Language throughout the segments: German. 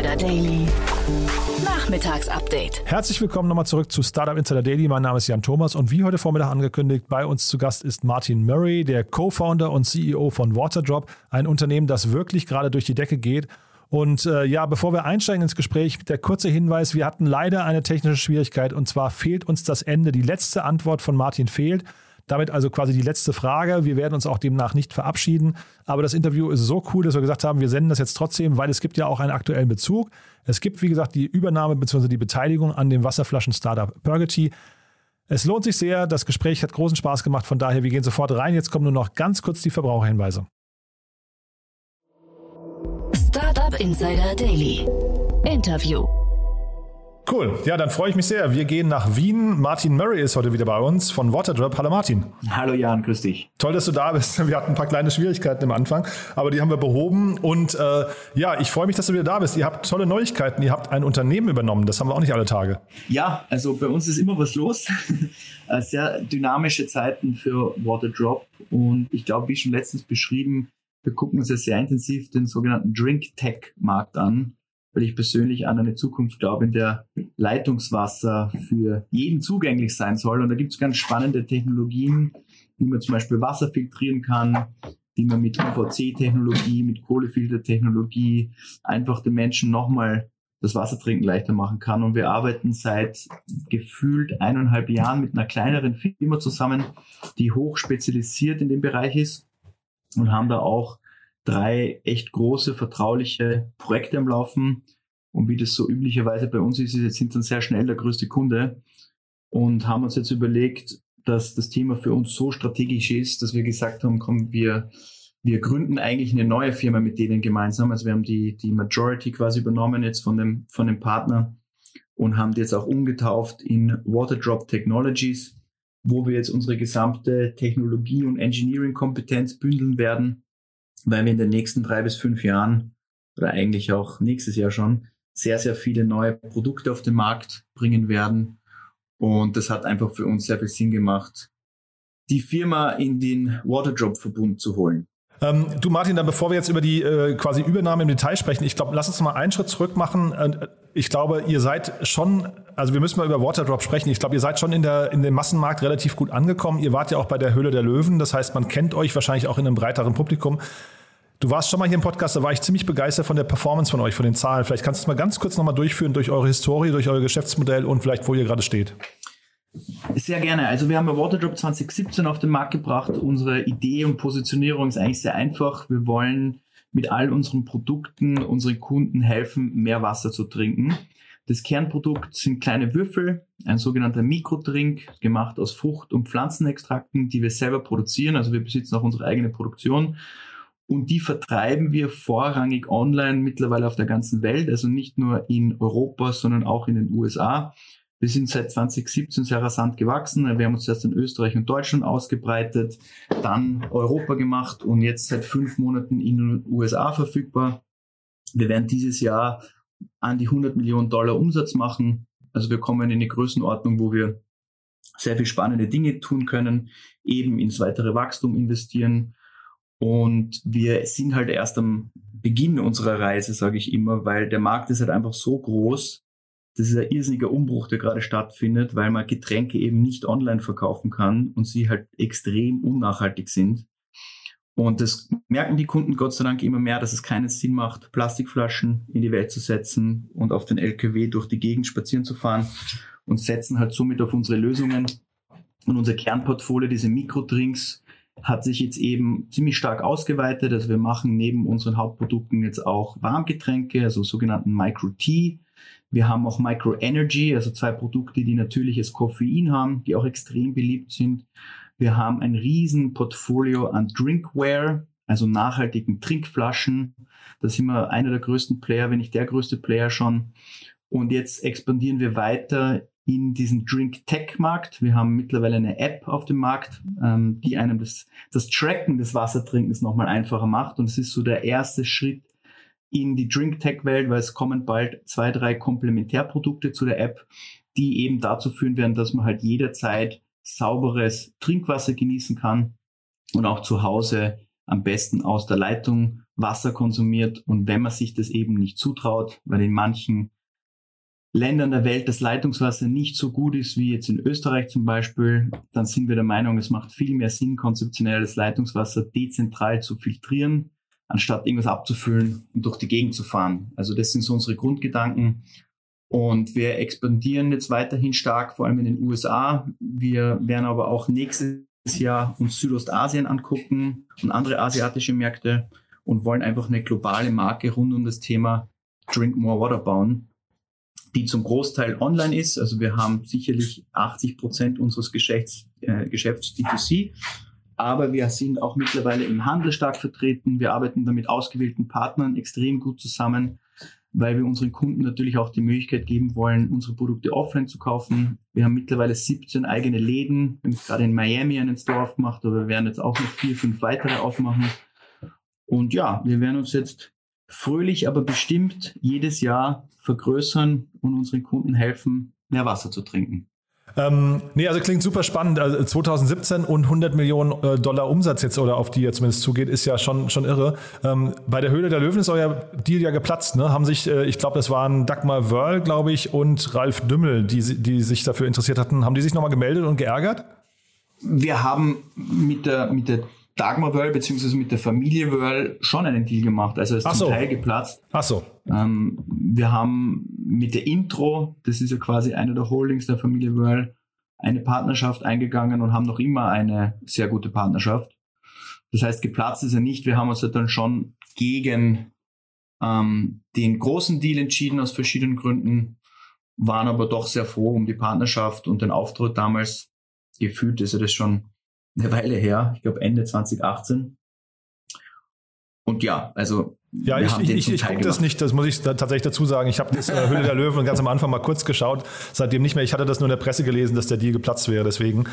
Insider Daily. Nachmittagsupdate. Herzlich willkommen nochmal zurück zu Startup Insider Daily. Mein Name ist Jan Thomas und wie heute Vormittag angekündigt, bei uns zu Gast ist Martin Murray, der Co-Founder und CEO von Waterdrop, ein Unternehmen, das wirklich gerade durch die Decke geht. Und äh, ja, bevor wir einsteigen ins Gespräch, der kurze Hinweis, wir hatten leider eine technische Schwierigkeit und zwar fehlt uns das Ende. Die letzte Antwort von Martin fehlt. Damit also quasi die letzte Frage. Wir werden uns auch demnach nicht verabschieden. Aber das Interview ist so cool, dass wir gesagt haben, wir senden das jetzt trotzdem, weil es gibt ja auch einen aktuellen Bezug. Es gibt, wie gesagt, die Übernahme bzw. die Beteiligung an dem Wasserflaschen-Startup Purgity. Es lohnt sich sehr. Das Gespräch hat großen Spaß gemacht. Von daher, wir gehen sofort rein. Jetzt kommen nur noch ganz kurz die Verbraucherhinweise. Startup Insider Daily. Interview. Cool. Ja, dann freue ich mich sehr. Wir gehen nach Wien. Martin Murray ist heute wieder bei uns von Waterdrop. Hallo Martin. Hallo Jan, grüß dich. Toll, dass du da bist. Wir hatten ein paar kleine Schwierigkeiten am Anfang, aber die haben wir behoben. Und äh, ja, ich freue mich, dass du wieder da bist. Ihr habt tolle Neuigkeiten. Ihr habt ein Unternehmen übernommen. Das haben wir auch nicht alle Tage. Ja, also bei uns ist immer was los. Äh, sehr dynamische Zeiten für Waterdrop. Und ich glaube, wie schon letztens beschrieben, wir gucken uns ja sehr intensiv den sogenannten Drink Tech Markt an weil ich persönlich an eine Zukunft glaube, in der Leitungswasser für jeden zugänglich sein soll. Und da gibt es ganz spannende Technologien, wie man zum Beispiel Wasser filtrieren kann, die man mit UVC-Technologie, mit Kohlefiltertechnologie einfach den Menschen nochmal das Wassertrinken leichter machen kann. Und wir arbeiten seit gefühlt eineinhalb Jahren mit einer kleineren Firma zusammen, die hoch spezialisiert in dem Bereich ist und haben da auch drei echt große, vertrauliche Projekte am Laufen. Und wie das so üblicherweise bei uns ist, ist sind dann sehr schnell der größte Kunde und haben uns jetzt überlegt, dass das Thema für uns so strategisch ist, dass wir gesagt haben, komm, wir, wir gründen eigentlich eine neue Firma mit denen gemeinsam. Also wir haben die, die Majority quasi übernommen jetzt von dem, von dem Partner und haben die jetzt auch umgetauft in Waterdrop Technologies, wo wir jetzt unsere gesamte Technologie- und Engineering-Kompetenz bündeln werden weil wir in den nächsten drei bis fünf Jahren oder eigentlich auch nächstes Jahr schon sehr, sehr viele neue Produkte auf den Markt bringen werden. Und das hat einfach für uns sehr viel Sinn gemacht, die Firma in den Waterdrop-Verbund zu holen. Ähm, du Martin, dann bevor wir jetzt über die äh, quasi Übernahme im Detail sprechen, ich glaube, lass uns mal einen Schritt zurück machen. Äh, ich glaube, ihr seid schon, also wir müssen mal über Waterdrop sprechen. Ich glaube, ihr seid schon in, der, in dem Massenmarkt relativ gut angekommen. Ihr wart ja auch bei der Höhle der Löwen. Das heißt, man kennt euch wahrscheinlich auch in einem breiteren Publikum. Du warst schon mal hier im Podcast, da war ich ziemlich begeistert von der Performance von euch, von den Zahlen. Vielleicht kannst du es mal ganz kurz nochmal durchführen durch eure Historie, durch euer Geschäftsmodell und vielleicht, wo ihr gerade steht. Sehr gerne. Also wir haben Waterdrop 2017 auf den Markt gebracht. Unsere Idee und Positionierung ist eigentlich sehr einfach. Wir wollen mit all unseren Produkten unseren Kunden helfen, mehr Wasser zu trinken. Das Kernprodukt sind kleine Würfel, ein sogenannter Mikrotrink, gemacht aus Frucht- und Pflanzenextrakten, die wir selber produzieren. Also wir besitzen auch unsere eigene Produktion. Und die vertreiben wir vorrangig online mittlerweile auf der ganzen Welt, also nicht nur in Europa, sondern auch in den USA. Wir sind seit 2017 sehr rasant gewachsen. Wir haben uns erst in Österreich und Deutschland ausgebreitet, dann Europa gemacht und jetzt seit fünf Monaten in den USA verfügbar. Wir werden dieses Jahr an die 100 Millionen Dollar Umsatz machen. Also wir kommen in eine Größenordnung, wo wir sehr viel spannende Dinge tun können, eben ins weitere Wachstum investieren. Und wir sind halt erst am Beginn unserer Reise, sage ich immer, weil der Markt ist halt einfach so groß, das ist ein irrsinniger Umbruch, der gerade stattfindet, weil man Getränke eben nicht online verkaufen kann und sie halt extrem unnachhaltig sind. Und das merken die Kunden Gott sei Dank immer mehr, dass es keinen Sinn macht, Plastikflaschen in die Welt zu setzen und auf den LKW durch die Gegend spazieren zu fahren und setzen halt somit auf unsere Lösungen. Und unser Kernportfolio, diese Mikrodrinks, hat sich jetzt eben ziemlich stark ausgeweitet. Also wir machen neben unseren Hauptprodukten jetzt auch Warmgetränke, also sogenannten Micro-Tea wir haben auch Micro Energy, also zwei Produkte, die natürliches Koffein haben, die auch extrem beliebt sind. Wir haben ein riesen Portfolio an Drinkware, also nachhaltigen Trinkflaschen. Da sind wir einer der größten Player, wenn nicht der größte Player schon. Und jetzt expandieren wir weiter in diesen Drink-Tech-Markt. Wir haben mittlerweile eine App auf dem Markt, ähm, die einem das, das Tracken des Wassertrinkens nochmal einfacher macht. Und es ist so der erste Schritt in die Drink-Tech-Welt, weil es kommen bald zwei, drei Komplementärprodukte zu der App, die eben dazu führen werden, dass man halt jederzeit sauberes Trinkwasser genießen kann und auch zu Hause am besten aus der Leitung Wasser konsumiert. Und wenn man sich das eben nicht zutraut, weil in manchen Ländern der Welt das Leitungswasser nicht so gut ist wie jetzt in Österreich zum Beispiel, dann sind wir der Meinung, es macht viel mehr Sinn, konzeptionelles Leitungswasser dezentral zu filtrieren, anstatt irgendwas abzufüllen und durch die Gegend zu fahren. Also das sind so unsere Grundgedanken. Und wir expandieren jetzt weiterhin stark, vor allem in den USA. Wir werden aber auch nächstes Jahr uns Südostasien angucken und andere asiatische Märkte und wollen einfach eine globale Marke rund um das Thema Drink More Water bauen die zum Großteil online ist. Also wir haben sicherlich 80 Prozent unseres Geschäfts, äh, Geschäfts D2C. Aber wir sind auch mittlerweile im Handel stark vertreten. Wir arbeiten da mit ausgewählten Partnern extrem gut zusammen, weil wir unseren Kunden natürlich auch die Möglichkeit geben wollen, unsere Produkte offline zu kaufen. Wir haben mittlerweile 17 eigene Läden. Wir haben gerade in Miami einen Store aufgemacht, aber wir werden jetzt auch noch vier, fünf weitere aufmachen. Und ja, wir werden uns jetzt fröhlich, aber bestimmt jedes Jahr vergrößern und unseren Kunden helfen, mehr Wasser zu trinken. Ähm, nee, also klingt super spannend. Also 2017 und 100 Millionen äh, Dollar Umsatz jetzt oder auf die ihr zumindest zugeht, ist ja schon, schon irre. Ähm, bei der Höhle der Löwen ist euer Deal ja geplatzt. Ne? Haben sich, äh, ich glaube, das waren Dagmar Wörl, glaube ich, und Ralf Dümmel, die, die sich dafür interessiert hatten. Haben die sich nochmal gemeldet und geärgert? Wir haben mit der, mit der Dagmar Wörl beziehungsweise mit der Familie Wörl schon einen Deal gemacht. Also es ist zum so. Teil geplatzt. Ach so. Ähm, wir haben mit der Intro, das ist ja quasi eine der Holdings der Familie Wörl, eine Partnerschaft eingegangen und haben noch immer eine sehr gute Partnerschaft. Das heißt, geplatzt ist er nicht. Wir haben uns dann schon gegen ähm, den großen Deal entschieden aus verschiedenen Gründen, waren aber doch sehr froh um die Partnerschaft und den Auftritt damals. Gefühlt ist er das schon eine Weile her, ich glaube Ende 2018. Und ja, also ja, ich, ich, ich, gucke das nicht, das muss ich da tatsächlich dazu sagen. Ich habe das äh, Hülle der Löwen ganz am Anfang mal kurz geschaut, seitdem nicht mehr. Ich hatte das nur in der Presse gelesen, dass der Deal geplatzt wäre, deswegen.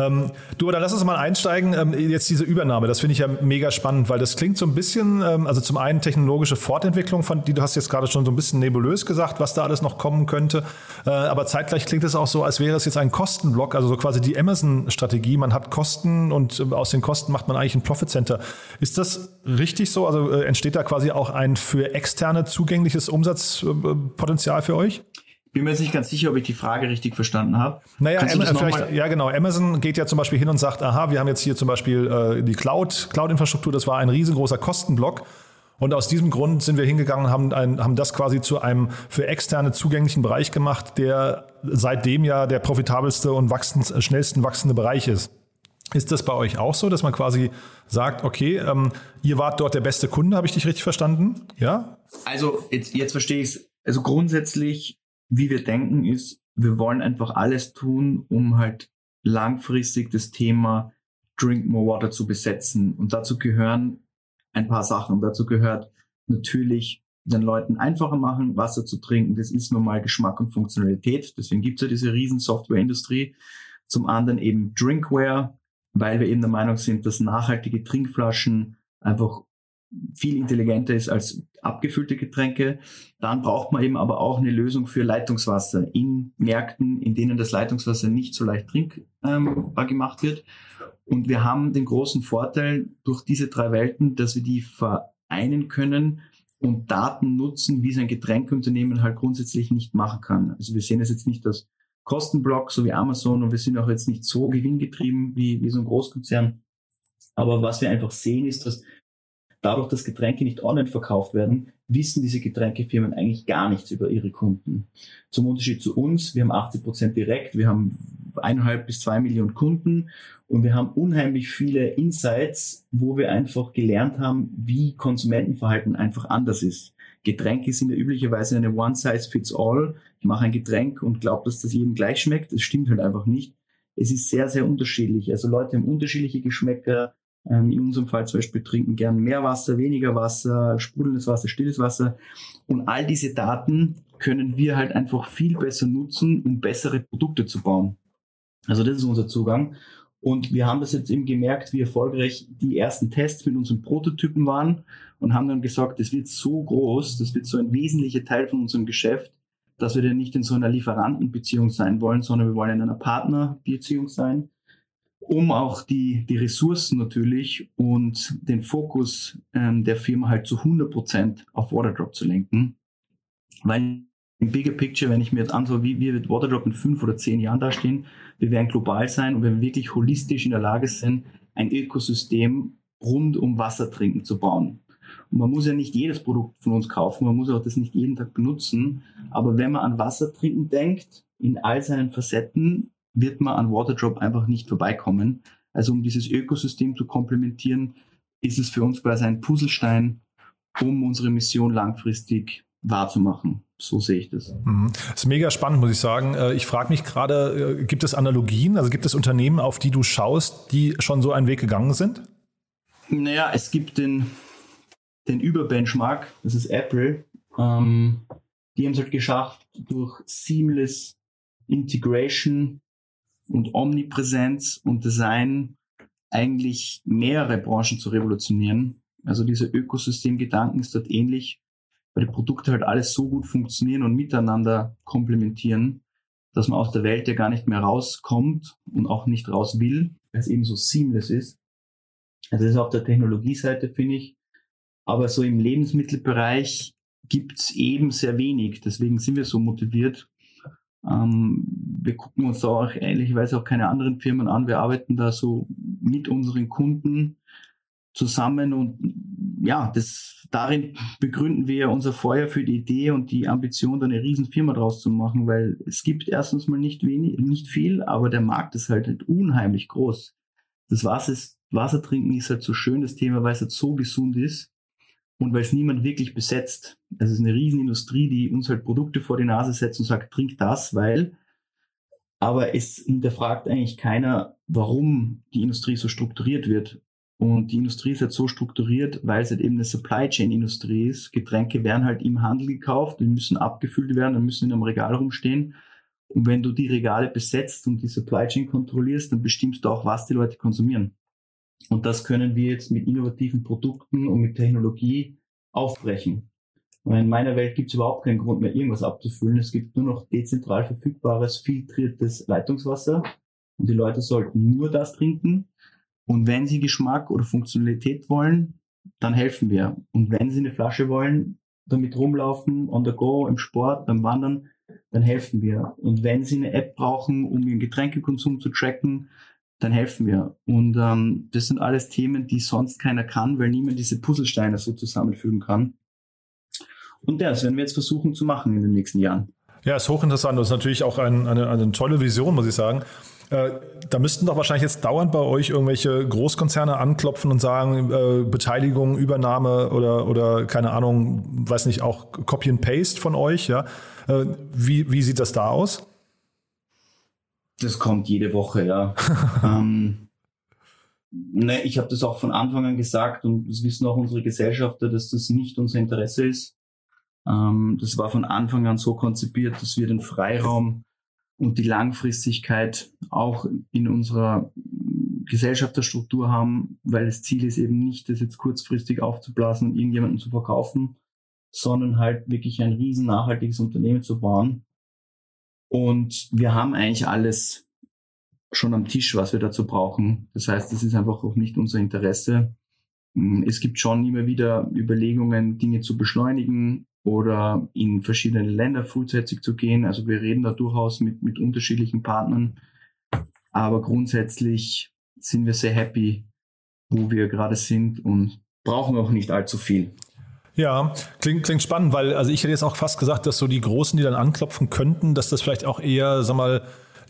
Ähm, du, dann lass uns mal einsteigen. Ähm, jetzt diese Übernahme, das finde ich ja mega spannend, weil das klingt so ein bisschen, ähm, also zum einen technologische Fortentwicklung, von die du hast jetzt gerade schon so ein bisschen nebulös gesagt, was da alles noch kommen könnte. Äh, aber zeitgleich klingt es auch so, als wäre es jetzt ein Kostenblock, also so quasi die Amazon-Strategie. Man hat Kosten und äh, aus den Kosten macht man eigentlich ein Profit Center. Ist das richtig so? Also äh, entsteht da quasi auch ein für externe zugängliches Umsatzpotenzial für euch? Bin mir jetzt nicht ganz sicher, ob ich die Frage richtig verstanden habe. Naja, Amazon, vielleicht, ja genau. Amazon geht ja zum Beispiel hin und sagt, aha, wir haben jetzt hier zum Beispiel äh, die Cloud, Cloud-Infrastruktur, das war ein riesengroßer Kostenblock. Und aus diesem Grund sind wir hingegangen und haben, ein, haben das quasi zu einem für externe zugänglichen Bereich gemacht, der seitdem ja der profitabelste und wachsend, schnellsten wachsende Bereich ist. Ist das bei euch auch so, dass man quasi sagt, okay, ähm, ihr wart dort der beste Kunde, habe ich dich richtig verstanden? Ja? Also jetzt, jetzt verstehe ich es. Also grundsätzlich wie wir denken, ist, wir wollen einfach alles tun, um halt langfristig das Thema Drink More Water zu besetzen. Und dazu gehören ein paar Sachen. Dazu gehört natürlich den Leuten einfacher machen, Wasser zu trinken. Das ist nun mal Geschmack und Funktionalität. Deswegen gibt es ja diese riesen Softwareindustrie. Zum anderen eben Drinkware, weil wir eben der Meinung sind, dass nachhaltige Trinkflaschen einfach viel intelligenter ist als abgefüllte Getränke. Dann braucht man eben aber auch eine Lösung für Leitungswasser in Märkten, in denen das Leitungswasser nicht so leicht trinkbar gemacht wird. Und wir haben den großen Vorteil durch diese drei Welten, dass wir die vereinen können und Daten nutzen, wie es ein Getränkeunternehmen halt grundsätzlich nicht machen kann. Also wir sehen es jetzt nicht als Kostenblock, so wie Amazon, und wir sind auch jetzt nicht so gewinngetrieben wie, wie so ein Großkonzern. Aber was wir einfach sehen, ist, dass dadurch, dass Getränke nicht online verkauft werden, wissen diese Getränkefirmen eigentlich gar nichts über ihre Kunden. Zum Unterschied zu uns, wir haben 80 Prozent direkt, wir haben eineinhalb bis zwei Millionen Kunden und wir haben unheimlich viele Insights, wo wir einfach gelernt haben, wie Konsumentenverhalten einfach anders ist. Getränke sind ja üblicherweise eine One-Size-Fits-All. Ich mache ein Getränk und glaube, dass das jedem gleich schmeckt. Das stimmt halt einfach nicht. Es ist sehr, sehr unterschiedlich. Also Leute haben unterschiedliche Geschmäcker, ähm, in unserem Fall zum Beispiel trinken gern mehr Wasser, weniger Wasser, sprudelndes Wasser, stilles Wasser. Und all diese Daten können wir halt einfach viel besser nutzen, um bessere Produkte zu bauen. Also das ist unser Zugang. Und wir haben das jetzt eben gemerkt, wie erfolgreich die ersten Tests mit unseren Prototypen waren und haben dann gesagt, das wird so groß, das wird so ein wesentlicher Teil von unserem Geschäft, dass wir dann nicht in so einer Lieferantenbeziehung sein wollen, sondern wir wollen in einer Partnerbeziehung sein um auch die, die Ressourcen natürlich und den Fokus ähm, der Firma halt zu 100% auf Waterdrop zu lenken. Weil im Bigger Picture, wenn ich mir jetzt anschaue, wie, wie wird Waterdrop in fünf oder zehn Jahren dastehen, wir werden global sein und wir wirklich holistisch in der Lage sind, ein Ökosystem rund um Wasser trinken zu bauen. Und man muss ja nicht jedes Produkt von uns kaufen, man muss auch das nicht jeden Tag benutzen. Aber wenn man an Wasser trinken denkt, in all seinen Facetten, wird man an Waterdrop einfach nicht vorbeikommen. Also um dieses Ökosystem zu komplementieren, ist es für uns quasi ein Puzzlestein, um unsere Mission langfristig wahrzumachen. So sehe ich das. Mhm. Das ist mega spannend, muss ich sagen. Äh, ich frage mich gerade, äh, gibt es Analogien, also gibt es Unternehmen, auf die du schaust, die schon so einen Weg gegangen sind? Naja, es gibt den, den Überbenchmark, das ist Apple. Ähm, die haben es halt geschafft, durch Seamless Integration und Omnipräsenz und Design eigentlich mehrere Branchen zu revolutionieren. Also dieser Ökosystemgedanken ist dort ähnlich, weil die Produkte halt alles so gut funktionieren und miteinander komplementieren, dass man aus der Welt ja gar nicht mehr rauskommt und auch nicht raus will, weil es eben so seamless ist. Also das ist auf der Technologieseite, finde ich. Aber so im Lebensmittelbereich gibt's eben sehr wenig. Deswegen sind wir so motiviert. Ähm, wir gucken uns da auch ehrlicherweise auch keine anderen Firmen an. Wir arbeiten da so mit unseren Kunden zusammen und ja, das, darin begründen wir unser Feuer für die Idee und die Ambition, da eine riesen Firma draus zu machen, weil es gibt erstens mal nicht wenig, nicht viel, aber der Markt ist halt, halt unheimlich groß. Das Wasser, ist, Wasser trinken ist halt so schön, das Thema, weil es halt so gesund ist und weil es niemand wirklich besetzt. Es ist eine Riesenindustrie, die uns halt Produkte vor die Nase setzt und sagt, trink das, weil. Aber es hinterfragt eigentlich keiner, warum die Industrie so strukturiert wird. Und die Industrie ist halt so strukturiert, weil es halt eben eine Supply Chain Industrie ist. Getränke werden halt im Handel gekauft, die müssen abgefüllt werden, dann müssen in einem Regal rumstehen. Und wenn du die Regale besetzt und die Supply Chain kontrollierst, dann bestimmst du auch, was die Leute konsumieren. Und das können wir jetzt mit innovativen Produkten und mit Technologie aufbrechen. In meiner Welt gibt es überhaupt keinen Grund mehr, irgendwas abzufüllen. Es gibt nur noch dezentral verfügbares, filtriertes Leitungswasser. Und die Leute sollten nur das trinken. Und wenn sie Geschmack oder Funktionalität wollen, dann helfen wir. Und wenn sie eine Flasche wollen, damit rumlaufen, on the go, im Sport, beim Wandern, dann helfen wir. Und wenn sie eine App brauchen, um ihren Getränkekonsum zu tracken, dann helfen wir. Und ähm, das sind alles Themen, die sonst keiner kann, weil niemand diese Puzzlesteine so zusammenfügen kann. Und das werden wir jetzt versuchen zu machen in den nächsten Jahren. Ja, ist hochinteressant. Das ist natürlich auch ein, eine, eine tolle Vision, muss ich sagen. Äh, da müssten doch wahrscheinlich jetzt dauernd bei euch irgendwelche Großkonzerne anklopfen und sagen, äh, Beteiligung, Übernahme oder, oder keine Ahnung, weiß nicht, auch Copy and Paste von euch. Ja? Äh, wie, wie sieht das da aus? Das kommt jede Woche, ja. ähm, ne, ich habe das auch von Anfang an gesagt und das wissen auch unsere Gesellschafter, dass das nicht unser Interesse ist. Ähm, das war von Anfang an so konzipiert, dass wir den Freiraum und die Langfristigkeit auch in unserer Gesellschafterstruktur haben, weil das Ziel ist eben nicht, das jetzt kurzfristig aufzublasen und irgendjemanden zu verkaufen, sondern halt wirklich ein riesen nachhaltiges Unternehmen zu bauen. Und wir haben eigentlich alles schon am Tisch, was wir dazu brauchen. Das heißt, das ist einfach auch nicht unser Interesse. Mm, es gibt schon immer wieder Überlegungen, Dinge zu beschleunigen oder in verschiedene Länder frühzeitig zu gehen. Also wir reden da durchaus mit, mit unterschiedlichen Partnern. Aber grundsätzlich sind wir sehr happy, wo wir gerade sind und brauchen auch nicht allzu viel. Ja, klingt, klingt spannend, weil also ich hätte jetzt auch fast gesagt, dass so die Großen, die dann anklopfen könnten, dass das vielleicht auch eher, sag mal,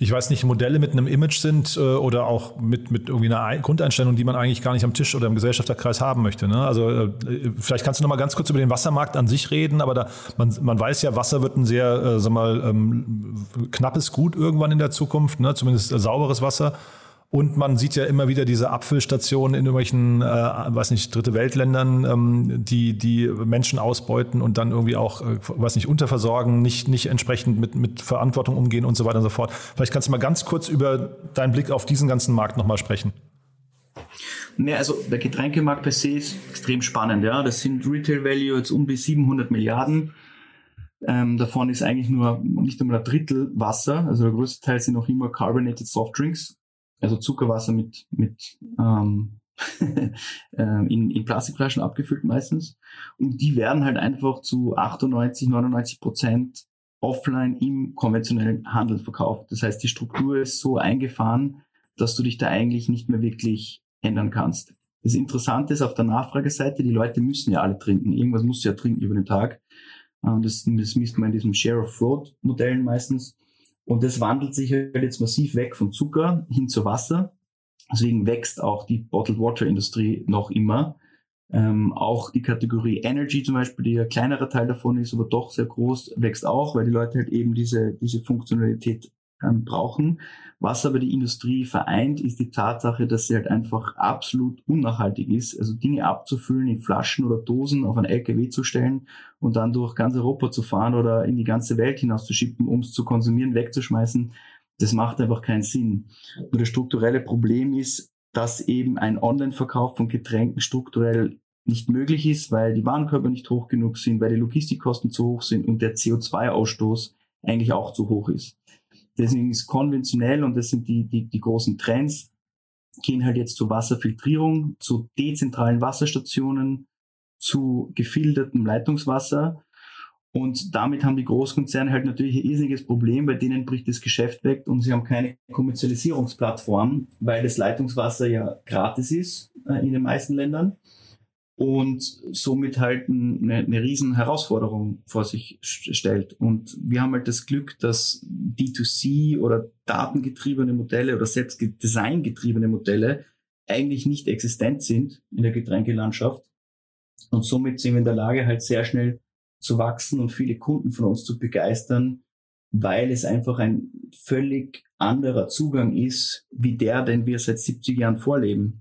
ich weiß nicht, Modelle mit einem Image sind äh, oder auch mit, mit irgendwie einer Grundeinstellung, die man eigentlich gar nicht am Tisch oder im Gesellschafterkreis haben möchte. Ne? Also äh, vielleicht kannst du noch mal ganz kurz über den Wassermarkt an sich reden, aber da, man, man weiß ja, Wasser wird ein sehr, äh, sag mal, ähm, knappes Gut irgendwann in der Zukunft, ne? zumindest sauberes Wasser. Und man sieht ja immer wieder diese Abfüllstationen in irgendwelchen, äh, weiß nicht, dritte Weltländern, ähm, die die Menschen ausbeuten und dann irgendwie auch, äh, weiß nicht, unterversorgen, nicht, nicht entsprechend mit, mit Verantwortung umgehen und so weiter und so fort. Vielleicht kannst du mal ganz kurz über deinen Blick auf diesen ganzen Markt nochmal sprechen. Nee, also der Getränkemarkt per se ist extrem spannend. Ja, das sind Retail Value jetzt um bis 700 Milliarden. Ähm, davon ist eigentlich nur nicht einmal ein Drittel Wasser. Also der größte Teil sind noch immer Carbonated Soft Drinks also Zuckerwasser mit, mit ähm, ähm, in, in Plastikflaschen abgefüllt meistens. Und die werden halt einfach zu 98, 99 Prozent offline im konventionellen Handel verkauft. Das heißt, die Struktur ist so eingefahren, dass du dich da eigentlich nicht mehr wirklich ändern kannst. Das Interessante ist auf der Nachfrageseite, die Leute müssen ja alle trinken. Irgendwas muss ja trinken über den Tag. Ähm, das, das misst man in diesem Share of Fraud Modellen meistens. Und das wandelt sich halt jetzt massiv weg von Zucker hin zu Wasser. Deswegen wächst auch die Bottled Water Industrie noch immer. Ähm, auch die Kategorie Energy zum Beispiel, die ja kleinerer Teil davon ist, aber doch sehr groß, wächst auch, weil die Leute halt eben diese, diese Funktionalität brauchen. Was aber die Industrie vereint, ist die Tatsache, dass sie halt einfach absolut unnachhaltig ist. Also Dinge abzufüllen in Flaschen oder Dosen auf einen LKW zu stellen und dann durch ganz Europa zu fahren oder in die ganze Welt hinauszuschippen, um es zu konsumieren, wegzuschmeißen, das macht einfach keinen Sinn. Nur das strukturelle Problem ist, dass eben ein Online-Verkauf von Getränken strukturell nicht möglich ist, weil die Warenkörper nicht hoch genug sind, weil die Logistikkosten zu hoch sind und der CO2-Ausstoß eigentlich auch zu hoch ist. Deswegen ist konventionell, und das sind die, die, die großen Trends, gehen halt jetzt zur Wasserfiltrierung, zu dezentralen Wasserstationen, zu gefiltertem Leitungswasser. Und damit haben die Großkonzerne halt natürlich ein irrsinniges Problem, bei denen bricht das Geschäft weg und sie haben keine Kommerzialisierungsplattform, weil das Leitungswasser ja gratis ist äh, in den meisten Ländern und somit halt eine, eine riesen Herausforderung vor sich stellt. Und wir haben halt das Glück, dass D2C oder datengetriebene Modelle oder selbst designgetriebene Modelle eigentlich nicht existent sind in der Getränkelandschaft. Und somit sind wir in der Lage, halt sehr schnell zu wachsen und viele Kunden von uns zu begeistern, weil es einfach ein völlig anderer Zugang ist, wie der, den wir seit 70 Jahren vorleben.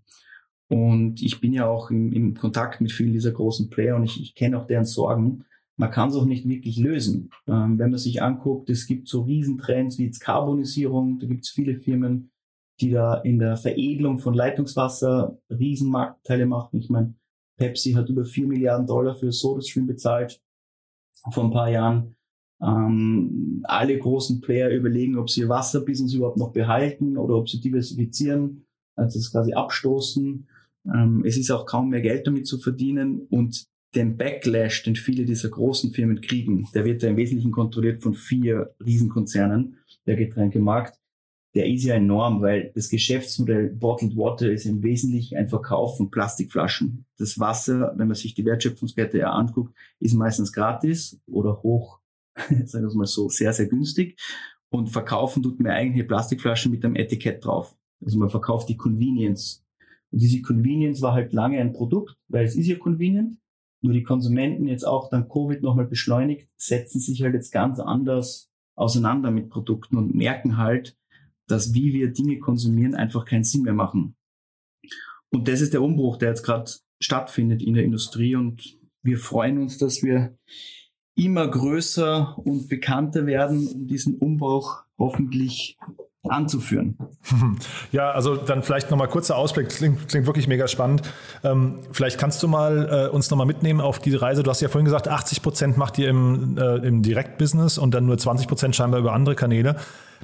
Und ich bin ja auch im, im Kontakt mit vielen dieser großen Player und ich, ich kenne auch deren Sorgen. Man kann es auch nicht wirklich lösen. Ähm, wenn man sich anguckt, es gibt so Riesentrends wie jetzt Karbonisierung, da gibt es viele Firmen, die da in der Veredelung von Leitungswasser Riesenmarktteile machen. Ich meine, Pepsi hat über vier Milliarden Dollar für SodaStream bezahlt vor ein paar Jahren. Ähm, alle großen Player überlegen, ob sie ihr Wasserbusiness überhaupt noch behalten oder ob sie diversifizieren, also das quasi abstoßen. Ähm, es ist auch kaum mehr Geld damit zu verdienen und den Backlash, den viele dieser großen Firmen kriegen, der wird ja im Wesentlichen kontrolliert von vier Riesenkonzernen, der Getränkemarkt. Der ist ja enorm, weil das Geschäftsmodell Bottled Water ist im Wesentlichen ein Verkauf von Plastikflaschen. Das Wasser, wenn man sich die Wertschöpfungskette ja anguckt, ist meistens gratis oder hoch, sagen wir es mal so, sehr, sehr günstig. Und verkaufen tut man eigentlich Plastikflaschen mit einem Etikett drauf. Also man verkauft die Convenience und diese Convenience war halt lange ein Produkt, weil es ist ja convenient. Nur die Konsumenten jetzt auch dann Covid nochmal beschleunigt, setzen sich halt jetzt ganz anders auseinander mit Produkten und merken halt, dass wie wir Dinge konsumieren einfach keinen Sinn mehr machen. Und das ist der Umbruch, der jetzt gerade stattfindet in der Industrie und wir freuen uns, dass wir immer größer und bekannter werden, um diesen Umbruch hoffentlich anzuführen. Ja, also dann vielleicht nochmal kurzer Ausblick, klingt, klingt wirklich mega spannend. Ähm, vielleicht kannst du mal äh, uns nochmal mitnehmen auf diese Reise. Du hast ja vorhin gesagt, 80 Prozent macht ihr im, äh, im Direktbusiness und dann nur 20 Prozent scheinbar über andere Kanäle.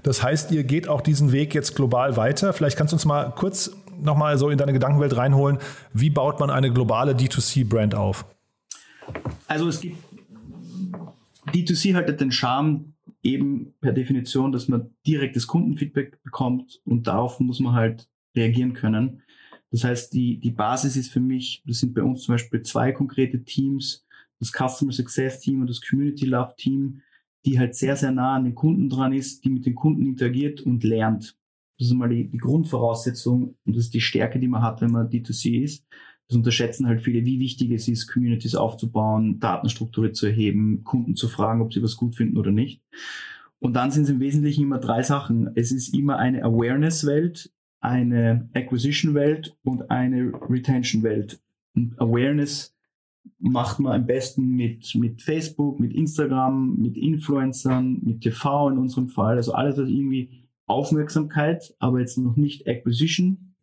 Das heißt, ihr geht auch diesen Weg jetzt global weiter. Vielleicht kannst du uns mal kurz nochmal so in deine Gedankenwelt reinholen. Wie baut man eine globale D2C-Brand auf? Also es gibt D2C hat den Charme, eben per Definition, dass man direktes Kundenfeedback bekommt und darauf muss man halt reagieren können. Das heißt, die, die Basis ist für mich, das sind bei uns zum Beispiel zwei konkrete Teams, das Customer Success Team und das Community Love Team, die halt sehr, sehr nah an den Kunden dran ist, die mit den Kunden interagiert und lernt. Das ist mal die, die Grundvoraussetzung und das ist die Stärke, die man hat, wenn man D2C ist. Das unterschätzen halt viele, wie wichtig es ist, Communities aufzubauen, Datenstrukturen zu erheben, Kunden zu fragen, ob sie was gut finden oder nicht. Und dann sind es im Wesentlichen immer drei Sachen. Es ist immer eine Awareness-Welt, eine Acquisition-Welt und eine Retention-Welt. Und Awareness macht man am besten mit, mit Facebook, mit Instagram, mit Influencern, mit TV in unserem Fall. Also alles, was irgendwie Aufmerksamkeit, aber jetzt noch nicht Acquisition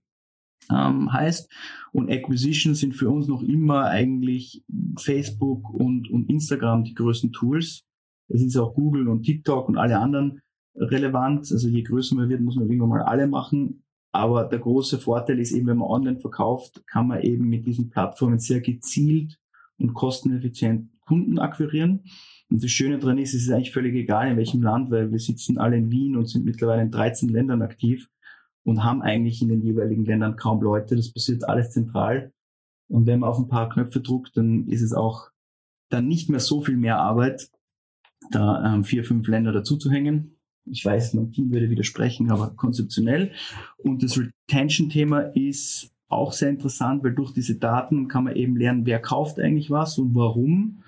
ähm, heißt. Und Acquisition sind für uns noch immer eigentlich Facebook und, und Instagram die größten Tools. Es ist auch Google und TikTok und alle anderen relevant. Also je größer man wird, muss man irgendwann mal alle machen. Aber der große Vorteil ist eben, wenn man online verkauft, kann man eben mit diesen Plattformen sehr gezielt und kosteneffizient Kunden akquirieren. Und das Schöne daran ist, es ist eigentlich völlig egal, in welchem Land, weil wir sitzen alle in Wien und sind mittlerweile in 13 Ländern aktiv und haben eigentlich in den jeweiligen Ländern kaum Leute. Das passiert alles zentral. Und wenn man auf ein paar Knöpfe druckt, dann ist es auch dann nicht mehr so viel mehr Arbeit, da ähm, vier, fünf Länder dazu zu hängen. Ich weiß, mein Team würde widersprechen, aber konzeptionell. Und das Retention-Thema ist auch sehr interessant, weil durch diese Daten kann man eben lernen, wer kauft eigentlich was und warum.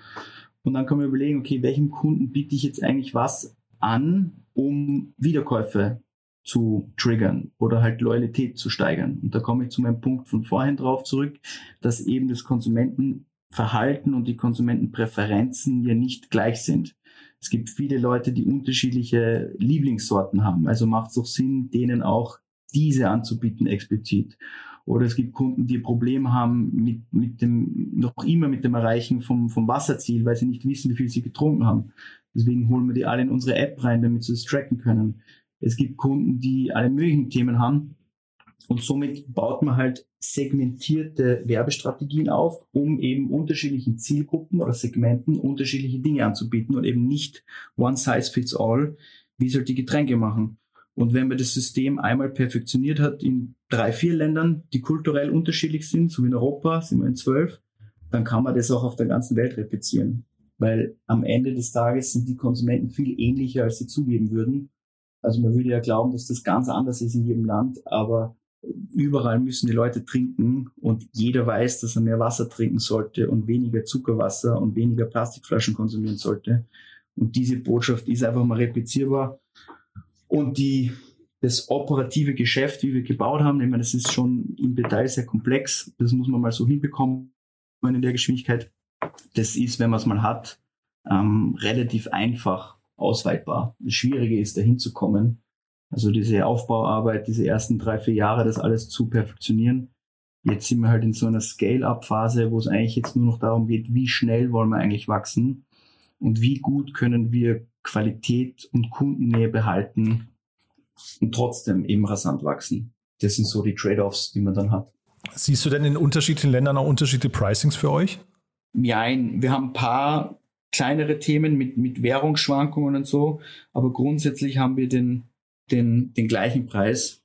Und dann kann man überlegen, okay, welchem Kunden biete ich jetzt eigentlich was an, um Wiederkäufe zu triggern oder halt Loyalität zu steigern. Und da komme ich zu meinem Punkt von vorhin drauf zurück, dass eben das Konsumentenverhalten und die Konsumentenpräferenzen ja nicht gleich sind. Es gibt viele Leute, die unterschiedliche Lieblingssorten haben. Also macht es doch Sinn, denen auch diese anzubieten explizit. Oder es gibt Kunden, die Probleme haben mit, mit dem, noch immer mit dem Erreichen vom, vom Wasserziel, weil sie nicht wissen, wie viel sie getrunken haben. Deswegen holen wir die alle in unsere App rein, damit sie das tracken können. Es gibt Kunden, die alle möglichen Themen haben. Und somit baut man halt segmentierte Werbestrategien auf, um eben unterschiedlichen Zielgruppen oder Segmenten unterschiedliche Dinge anzubieten und eben nicht one size fits all, wie soll die Getränke machen. Und wenn man das System einmal perfektioniert hat in drei, vier Ländern, die kulturell unterschiedlich sind, so wie in Europa, sind wir in zwölf, dann kann man das auch auf der ganzen Welt replizieren. Weil am Ende des Tages sind die Konsumenten viel ähnlicher, als sie zugeben würden. Also man würde ja glauben, dass das ganz anders ist in jedem Land, aber überall müssen die Leute trinken und jeder weiß, dass er mehr Wasser trinken sollte und weniger Zuckerwasser und weniger Plastikflaschen konsumieren sollte. Und diese Botschaft ist einfach mal replizierbar. Und die, das operative Geschäft, wie wir gebaut haben, ich meine, das ist schon im Detail sehr komplex. Das muss man mal so hinbekommen in der Geschwindigkeit. Das ist, wenn man es mal hat, ähm, relativ einfach ausweitbar. Das Schwierige ist, dahin zu kommen also diese Aufbauarbeit, diese ersten drei, vier Jahre, das alles zu perfektionieren. Jetzt sind wir halt in so einer Scale-up-Phase, wo es eigentlich jetzt nur noch darum geht, wie schnell wollen wir eigentlich wachsen und wie gut können wir Qualität und Kundennähe behalten und trotzdem eben rasant wachsen. Das sind so die Trade-offs, die man dann hat. Siehst du denn in unterschiedlichen Ländern auch unterschiedliche Pricings für euch? Ja, wir haben ein paar kleinere Themen mit, mit Währungsschwankungen und so, aber grundsätzlich haben wir den, den, den gleichen Preis.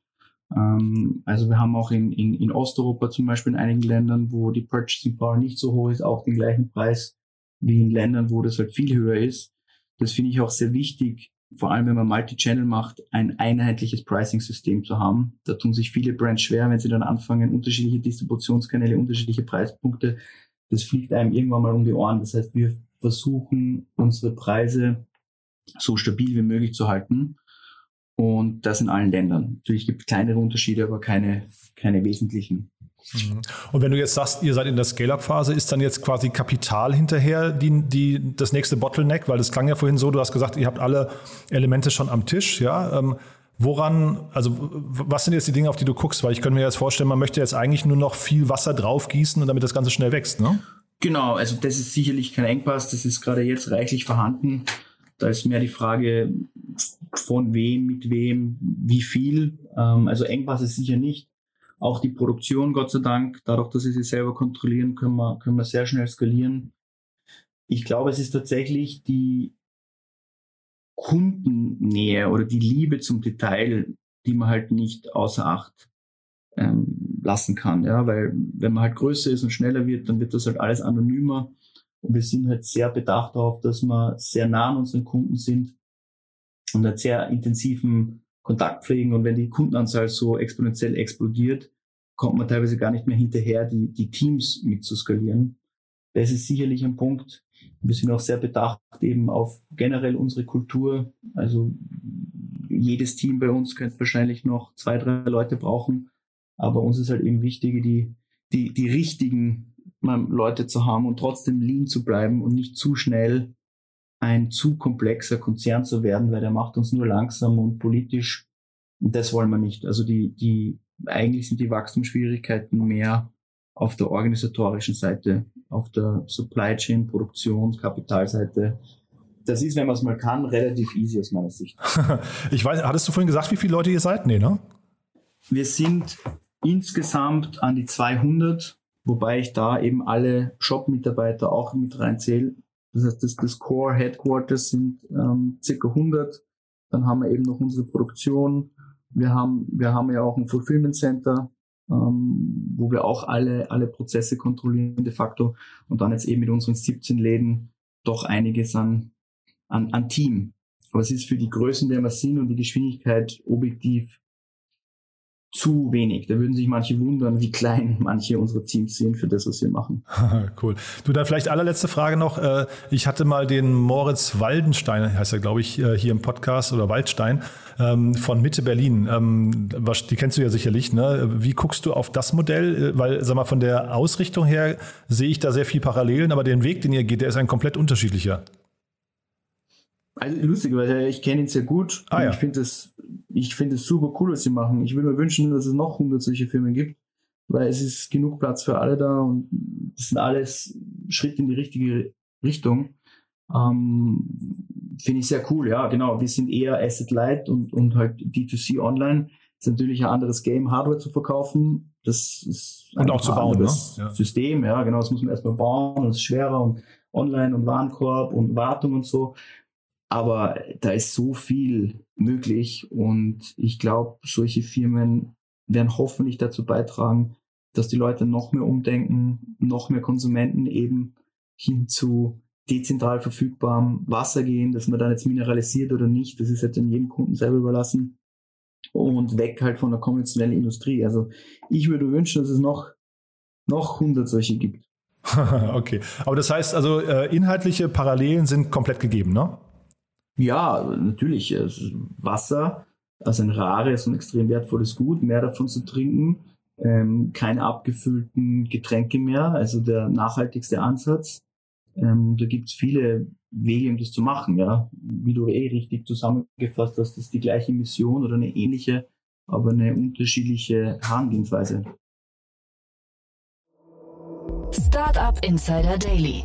Ähm, also wir haben auch in, in, in Osteuropa zum Beispiel in einigen Ländern, wo die Purchasing Power nicht so hoch ist, auch den gleichen Preis wie in Ländern, wo das halt viel höher ist. Das finde ich auch sehr wichtig, vor allem wenn man Multi-Channel macht, ein einheitliches Pricing-System zu haben. Da tun sich viele Brands schwer, wenn sie dann anfangen, unterschiedliche Distributionskanäle, unterschiedliche Preispunkte. Das fliegt einem irgendwann mal um die Ohren. Das heißt, wir versuchen, unsere Preise so stabil wie möglich zu halten und das in allen Ländern. Natürlich gibt es kleinere Unterschiede, aber keine, keine wesentlichen. Mhm. Und wenn du jetzt sagst, ihr seid in der Scale-Up-Phase, ist dann jetzt quasi Kapital hinterher die, die, das nächste Bottleneck? Weil das klang ja vorhin so, du hast gesagt, ihr habt alle Elemente schon am Tisch, ja. Woran, also was sind jetzt die Dinge, auf die du guckst? Weil ich könnte mir jetzt vorstellen, man möchte jetzt eigentlich nur noch viel Wasser draufgießen und damit das Ganze schnell wächst, ne? Genau, also das ist sicherlich kein Engpass, das ist gerade jetzt reichlich vorhanden. Da ist mehr die Frage, von wem, mit wem, wie viel. Ähm, also Engpass ist sicher nicht. Auch die Produktion, Gott sei Dank, dadurch, dass sie sie selber kontrollieren, können wir, können wir sehr schnell skalieren. Ich glaube, es ist tatsächlich die Kundennähe oder die Liebe zum Detail, die man halt nicht außer Acht ähm, lassen kann. Ja? Weil wenn man halt größer ist und schneller wird, dann wird das halt alles anonymer. Und wir sind halt sehr bedacht darauf, dass wir sehr nah an unseren Kunden sind und einen sehr intensiven Kontakt pflegen. Und wenn die Kundenanzahl so exponentiell explodiert, kommt man teilweise gar nicht mehr hinterher, die, die Teams mitzuskalieren. Das ist sicherlich ein Punkt. Wir sind auch sehr bedacht eben auf generell unsere Kultur. Also jedes Team bei uns könnte wahrscheinlich noch zwei, drei Leute brauchen. Aber uns ist halt eben wichtig, die, die, die richtigen Leute zu haben und trotzdem lean zu bleiben und nicht zu schnell ein zu komplexer Konzern zu werden, weil der macht uns nur langsam und politisch. Und das wollen wir nicht. Also die, die, eigentlich sind die Wachstumsschwierigkeiten mehr auf der organisatorischen Seite, auf der Supply Chain, Produktion, Kapitalseite. Das ist, wenn man es mal kann, relativ easy aus meiner Sicht. ich weiß, hattest du vorhin gesagt, wie viele Leute ihr seid? Nee, ne? Wir sind insgesamt an die 200, wobei ich da eben alle Shop-Mitarbeiter auch mit reinzähle. Das heißt, das, das Core Headquarters sind ähm, circa 100. Dann haben wir eben noch unsere Produktion. Wir haben, wir haben ja auch ein Fulfillment Center, ähm, wo wir auch alle, alle Prozesse kontrollieren de facto. Und dann jetzt eben mit unseren 17 Läden doch einiges an, an, an Team. Aber es ist für die Größen, der wir sind und die Geschwindigkeit objektiv zu wenig. Da würden sich manche wundern, wie klein manche unserer Teams sind für das, was wir machen. cool. Du, dann vielleicht allerletzte Frage noch. Äh, ich hatte mal den Moritz Waldenstein, heißt er, glaube ich, äh, hier im Podcast oder Waldstein ähm, von Mitte Berlin. Ähm, die kennst du ja sicherlich. Ne? Wie guckst du auf das Modell? Äh, weil, sag mal, von der Ausrichtung her sehe ich da sehr viel Parallelen, aber den Weg, den ihr geht, der ist ein komplett unterschiedlicher. Also lustig, weil ich kenne ihn sehr gut. Ah, ja. Ich finde es ich finde es super cool, was sie machen. Ich würde mir wünschen, dass es noch 100 solche Firmen gibt, weil es ist genug Platz für alle da und das sind alles Schritte in die richtige Richtung. Ähm, finde ich sehr cool, ja, genau. Wir sind eher Asset Light und, und halt D2C online. Ist natürlich ein anderes Game, Hardware zu verkaufen. Das ist und auch zu bauen, ne? Ja. System, ja, genau. Das muss man erstmal bauen. Das ist schwerer und online und Warenkorb und Wartung und so. Aber da ist so viel möglich und ich glaube, solche Firmen werden hoffentlich dazu beitragen, dass die Leute noch mehr umdenken, noch mehr Konsumenten eben hin zu dezentral verfügbarem Wasser gehen, dass man dann jetzt mineralisiert oder nicht, das ist halt dann jedem Kunden selber überlassen und weg halt von der konventionellen Industrie. Also ich würde wünschen, dass es noch, noch 100 solche gibt. okay, aber das heißt also, äh, inhaltliche Parallelen sind komplett gegeben, ne? Ja, natürlich. Wasser, also ein rares und extrem wertvolles Gut, mehr davon zu trinken, ähm, keine abgefüllten Getränke mehr, also der nachhaltigste Ansatz. Ähm, da gibt es viele Wege, um das zu machen. Ja, Wie du eh richtig zusammengefasst hast, das ist die gleiche Mission oder eine ähnliche, aber eine unterschiedliche Herangehensweise. Startup Insider Daily,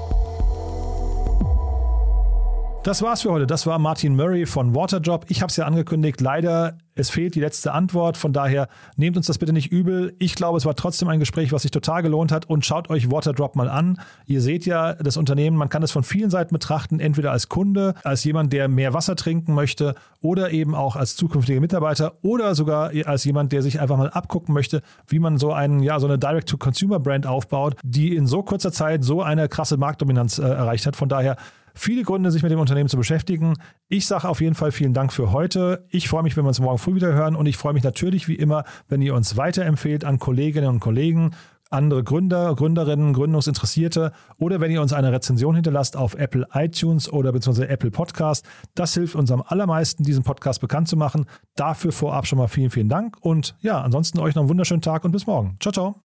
Das war's für heute. Das war Martin Murray von Waterdrop. Ich habe es ja angekündigt. Leider, es fehlt die letzte Antwort. Von daher nehmt uns das bitte nicht übel. Ich glaube, es war trotzdem ein Gespräch, was sich total gelohnt hat. Und schaut euch Waterdrop mal an. Ihr seht ja das Unternehmen. Man kann es von vielen Seiten betrachten. Entweder als Kunde, als jemand, der mehr Wasser trinken möchte, oder eben auch als zukünftiger Mitarbeiter oder sogar als jemand, der sich einfach mal abgucken möchte, wie man so einen, ja, so eine Direct-to-Consumer-Brand aufbaut, die in so kurzer Zeit so eine krasse Marktdominanz äh, erreicht hat. Von daher viele Gründe, sich mit dem Unternehmen zu beschäftigen. Ich sage auf jeden Fall vielen Dank für heute. Ich freue mich, wenn wir uns morgen früh wieder hören und ich freue mich natürlich wie immer, wenn ihr uns weiterempfehlt an Kolleginnen und Kollegen, andere Gründer, Gründerinnen, Gründungsinteressierte oder wenn ihr uns eine Rezension hinterlasst auf Apple iTunes oder beziehungsweise Apple Podcast. Das hilft uns am allermeisten, diesen Podcast bekannt zu machen. Dafür vorab schon mal vielen, vielen Dank und ja, ansonsten euch noch einen wunderschönen Tag und bis morgen. Ciao, ciao.